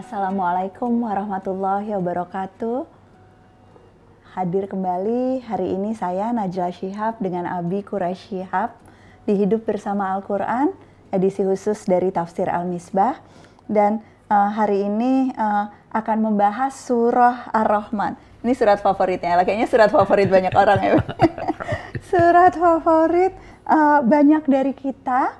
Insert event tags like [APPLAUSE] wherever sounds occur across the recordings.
Assalamualaikum warahmatullahi wabarakatuh. Hadir kembali hari ini saya Najla Shihab dengan Abi Quraisy Shihab di Hidup Bersama Al-Quran, edisi khusus dari Tafsir Al-Misbah. Dan uh, hari ini uh, akan membahas surah Ar-Rahman. Ini surat favoritnya, kayaknya surat favorit banyak orang ya. [LAUGHS] surat favorit uh, banyak dari kita,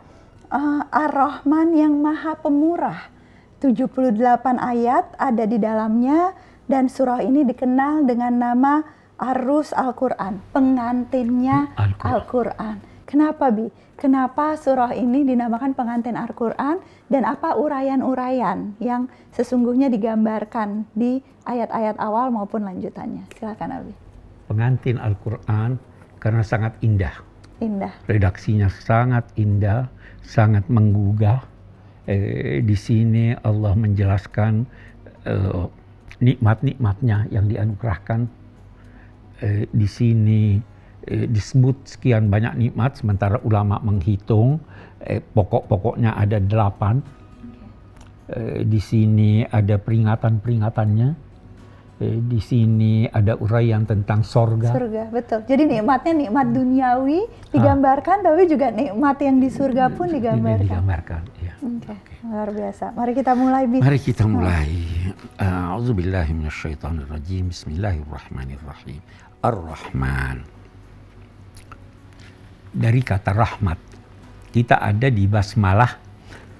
uh, Ar-Rahman yang maha pemurah 78 ayat ada di dalamnya dan surah ini dikenal dengan nama Arus Al-Quran, pengantinnya Al-Quran. Kenapa Bi? Kenapa surah ini dinamakan pengantin Al-Quran dan apa uraian-uraian yang sesungguhnya digambarkan di ayat-ayat awal maupun lanjutannya? Silakan Abi. Pengantin Al-Quran karena sangat indah. Indah. Redaksinya sangat indah, sangat menggugah eh, di sini Allah menjelaskan eh, nikmat-nikmatnya yang dianugerahkan. Eh, di sini eh, disebut sekian banyak nikmat sementara ulama menghitung eh, pokok-pokoknya ada delapan. Eh, di sini ada peringatan-peringatannya di sini ada uraian tentang sorga. Surga, betul. Jadi nikmatnya nikmat duniawi digambarkan, ah. tapi juga nikmat yang di surga pun digambarkan. Digambarkan, ya. Oke, okay. okay. luar biasa. Mari kita mulai. Bi. Mari kita mulai. A'udzubillahiminasyaitonirrajim. Bismillahirrahmanirrahim. Ar-Rahman. Dari kata rahmat. Kita ada di basmalah.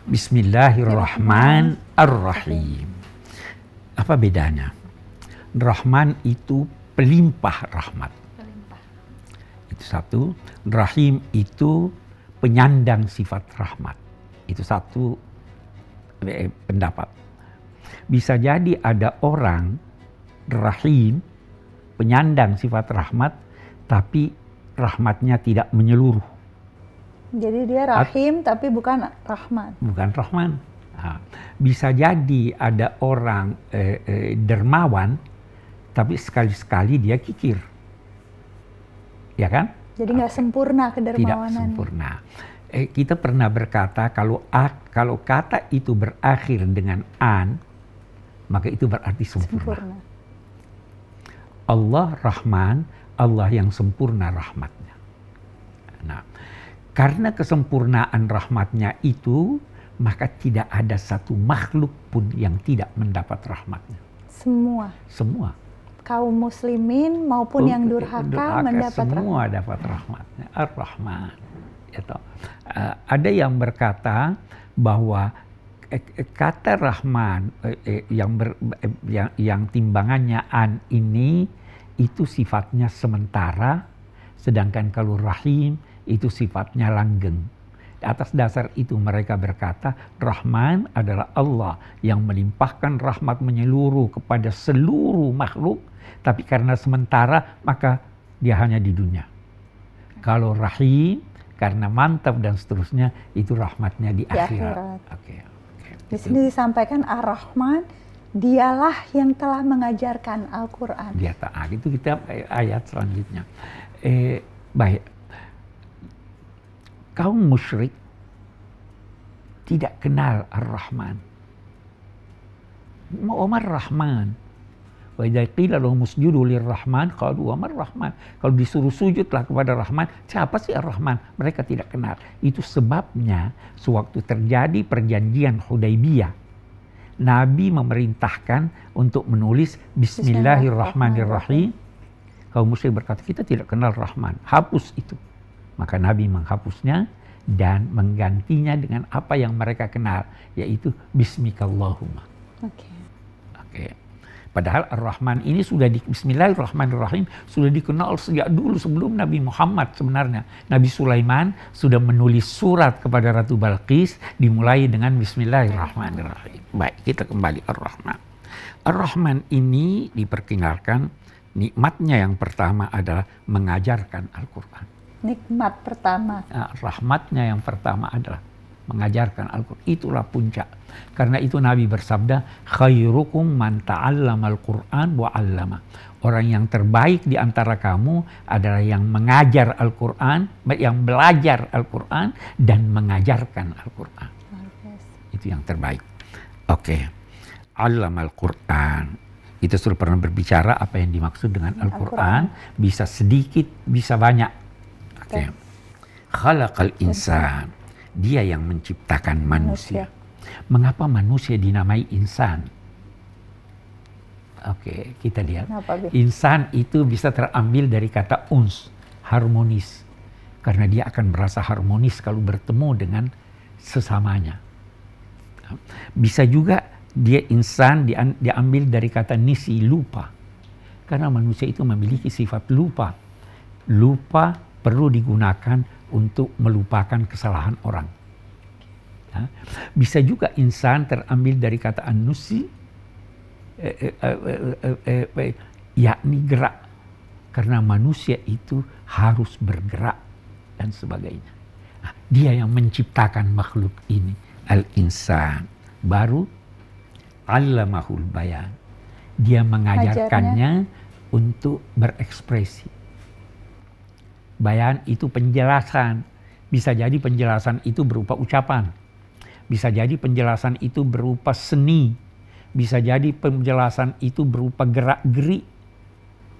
Bismillahirrahmanirrahim. Apa bedanya? Rahman itu pelimpah rahmat. Pelimpah. Itu satu. Rahim itu penyandang sifat rahmat. Itu satu eh, pendapat. Bisa jadi ada orang rahim, penyandang sifat rahmat, tapi rahmatnya tidak menyeluruh. Jadi dia rahim At, tapi bukan rahman. Bukan rahman. Nah, bisa jadi ada orang eh, eh, dermawan tapi sekali-sekali dia kikir. Ya kan? Jadi nggak sempurna kedermawanan. Tidak sempurna. Eh, kita pernah berkata kalau a, kalau kata itu berakhir dengan an, maka itu berarti sempurna. sempurna. Allah Rahman, Allah yang sempurna rahmatnya. Nah, karena kesempurnaan rahmatnya itu, maka tidak ada satu makhluk pun yang tidak mendapat rahmatnya. Semua. Semua kaum muslimin maupun yang durhaka, durhaka mendapat semua rahmat. dapat rahmatnya ar-rahman gitu. uh, ada yang berkata bahwa eh, eh, kata rahman eh, yang, ber, yang yang timbangannya an ini itu sifatnya sementara sedangkan kalau rahim itu sifatnya langgeng atas dasar itu mereka berkata, Rahman adalah Allah yang melimpahkan rahmat menyeluruh kepada seluruh makhluk tapi karena sementara maka dia hanya di dunia. Kalau rahim karena mantap dan seterusnya itu rahmatnya di, di akhirat. akhirat. Oke. Okay, Di sini disampaikan Ar-Rahman dialah yang telah mengajarkan Al-Qur'an. Dia taat. Itu kita ayat selanjutnya. Eh, baik. Kaum musyrik tidak kenal Ar-Rahman. Omar Rahman Wa idza qila lahum usjudu lirrahman qalu wa rahman. Kalau disuruh sujudlah kepada Rahman, siapa sih Ar-Rahman? Mereka tidak kenal. Itu sebabnya sewaktu terjadi perjanjian Hudaybiyah, Nabi memerintahkan untuk menulis Bismillahirrahmanirrahim. Kaum musyrik berkata, kita tidak kenal Rahman. Hapus itu. Maka Nabi menghapusnya dan menggantinya dengan apa yang mereka kenal, yaitu Bismikallahumma. Oke. Okay. Oke. Okay. Padahal Ar-Rahman ini sudah di Bismillahirrahmanirrahim sudah dikenal sejak dulu sebelum Nabi Muhammad sebenarnya. Nabi Sulaiman sudah menulis surat kepada Ratu Balqis dimulai dengan Bismillahirrahmanirrahim. Baik, kita kembali Ar-Rahman. Ar-Rahman ini diperkenalkan nikmatnya yang pertama adalah mengajarkan Al-Quran. Nikmat pertama. Nah, rahmatnya yang pertama adalah mengajarkan Al-Quran. Itulah puncak. Karena itu Nabi bersabda, khairukum man ta'allama Al-Quran wa 'allama. Orang yang terbaik di antara kamu adalah yang mengajar Al-Quran, yang belajar Al-Quran dan mengajarkan Al-Quran. Itu yang terbaik. Oke. Okay. 'allamal Qur'an. Kita sudah pernah berbicara apa yang dimaksud dengan Al-Quran. Bisa sedikit, bisa banyak. Okay. Khalaqal insan. Dia yang menciptakan manusia. Mengapa manusia dinamai insan? Oke, kita lihat. Insan itu bisa terambil dari kata uns, harmonis. Karena dia akan merasa harmonis kalau bertemu dengan sesamanya. Bisa juga dia insan diambil dari kata nisi lupa. Karena manusia itu memiliki sifat lupa. Lupa perlu digunakan untuk melupakan kesalahan orang. Ya. Bisa juga insan terambil dari kata anusi, eh, eh, eh, yakni gerak. Karena manusia itu harus bergerak dan sebagainya. Nah, dia yang menciptakan makhluk ini, al-insan. Baru allamahul bayan. Dia mengajarkannya Ajarnya. untuk berekspresi. Bayan itu penjelasan. Bisa jadi penjelasan itu berupa ucapan. Bisa jadi penjelasan itu berupa seni. Bisa jadi penjelasan itu berupa gerak-gerik.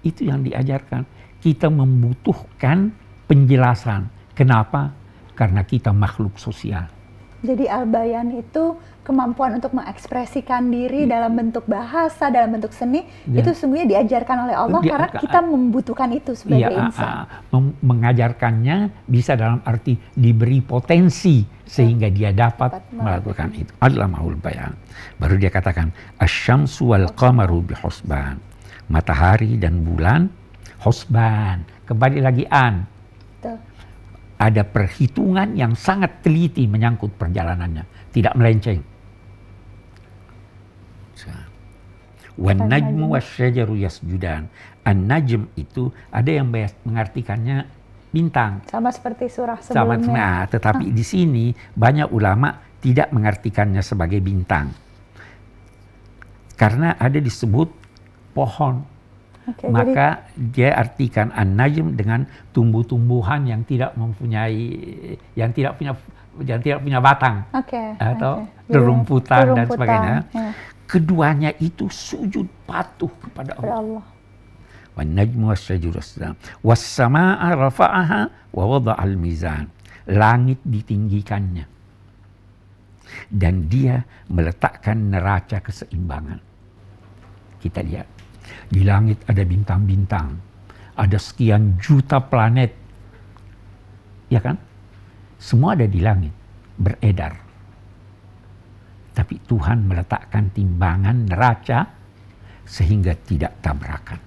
Itu yang diajarkan. Kita membutuhkan penjelasan. Kenapa? Karena kita makhluk sosial. Jadi albayan itu kemampuan untuk mengekspresikan diri ya. dalam bentuk bahasa, dalam bentuk seni, ya. itu sesungguhnya diajarkan oleh Allah Dia, karena kita membutuhkan itu sebagai ya, insan. Uh, mengajarkannya bisa dalam arti diberi potensi sehingga dia dapat, dapat melakukan itu. Adalah mahul bayan. Baru dia katakan asyamsu wal qamaru bihusban. Matahari dan bulan husban. Kembali lagi an. Ada perhitungan yang sangat teliti menyangkut perjalanannya, tidak melenceng. Wan najmu wasyajaru yasjudan. An-najm itu ada yang mengartikannya bintang. Sama seperti surah sebelumnya. Sama, nah, tetapi di sini banyak ulama tidak mengartikannya sebagai bintang. Karena ada disebut pohon Okay, Maka jadi... dia artikan an-najm dengan tumbuh-tumbuhan yang tidak mempunyai yang tidak punya yang tidak punya batang okay, atau okay. rerumputan dan sebagainya. Ya. Keduanya itu sujud patuh kepada Allah. Allah. Was samaa rafa'aha wa wada'al mizan. Langit ditinggikannya. Dan dia meletakkan neraca keseimbangan. Kita lihat di langit ada bintang-bintang, ada sekian juta planet, ya kan? Semua ada di langit, beredar. Tapi Tuhan meletakkan timbangan neraca sehingga tidak tabrakan.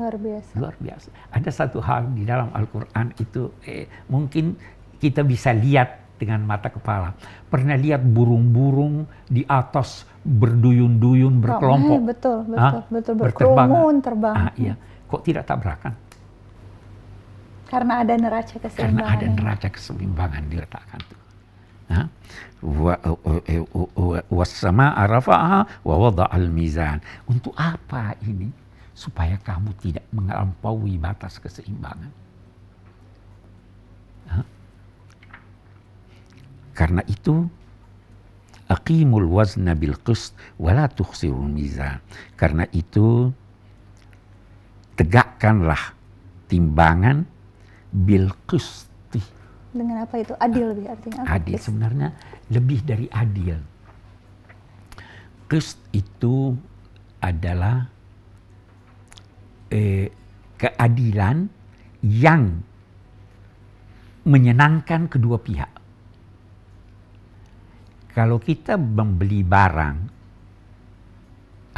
Luar biasa. Luar biasa. Ada satu hal di dalam Al-Quran itu eh, mungkin kita bisa lihat dengan mata kepala. Pernah lihat burung-burung di atas berduyun-duyun berkelompok. Oh, betul, betul, ah, betul berkerumun terbang. Ah, iya. Kok tidak tabrakan? Karena ada neraca keseimbangan. Karena ada neraca keseimbangan diletakkan tuh. Wasama arafa'ah wa al mizan. Untuk apa ini? Supaya kamu tidak melampaui batas keseimbangan. Karena itu aqimul wazna bil qist wa la tukhsirul mizan. Karena itu tegakkanlah timbangan bil qisti. Dengan apa itu? Adil lebih artinya apa? Adil sebenarnya lebih dari adil. Qist itu adalah eh, keadilan yang menyenangkan kedua pihak. Kalau kita membeli barang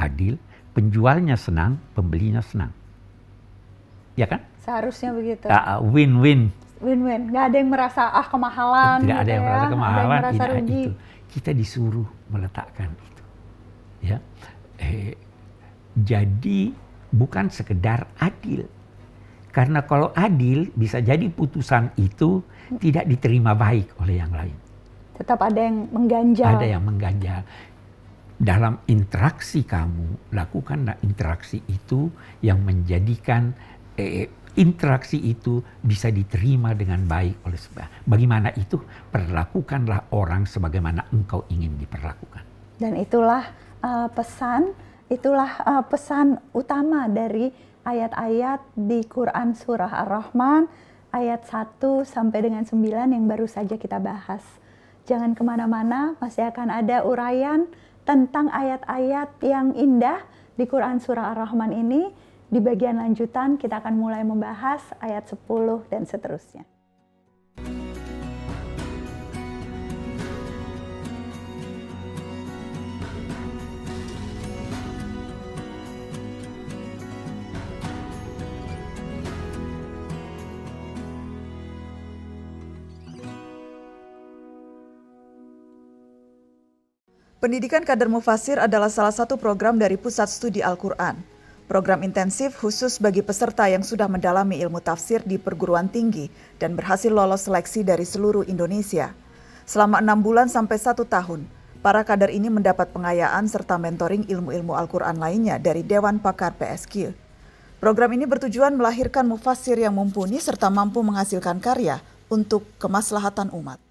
adil, penjualnya senang, pembelinya senang. Ya kan? Seharusnya begitu. Uh, win-win. Win-win. Gak ada yang merasa ah kemahalan. Tidak gitu ada yang ya. merasa kemahalan. Ada yang merasa tidak rugi. itu. Kita disuruh meletakkan itu. Ya. Eh, jadi bukan sekedar adil. Karena kalau adil bisa jadi putusan itu tidak diterima baik oleh yang lain tetap ada yang mengganjal. Ada yang mengganjal. Dalam interaksi kamu, lakukanlah interaksi itu yang menjadikan eh, interaksi itu bisa diterima dengan baik oleh sebab. Bagaimana itu? Perlakukanlah orang sebagaimana engkau ingin diperlakukan. Dan itulah uh, pesan, itulah uh, pesan utama dari ayat-ayat di Quran surah Ar-Rahman ayat 1 sampai dengan 9 yang baru saja kita bahas. Jangan ke mana-mana, masih akan ada uraian tentang ayat-ayat yang indah di Quran Surah Ar-Rahman ini. Di bagian lanjutan kita akan mulai membahas ayat 10 dan seterusnya. Pendidikan kader mufasir adalah salah satu program dari Pusat Studi Al-Quran. Program intensif khusus bagi peserta yang sudah mendalami ilmu tafsir di perguruan tinggi dan berhasil lolos seleksi dari seluruh Indonesia. Selama enam bulan sampai satu tahun, para kader ini mendapat pengayaan serta mentoring ilmu-ilmu Al-Quran lainnya dari Dewan Pakar PSQ. Program ini bertujuan melahirkan mufasir yang mumpuni serta mampu menghasilkan karya untuk kemaslahatan umat.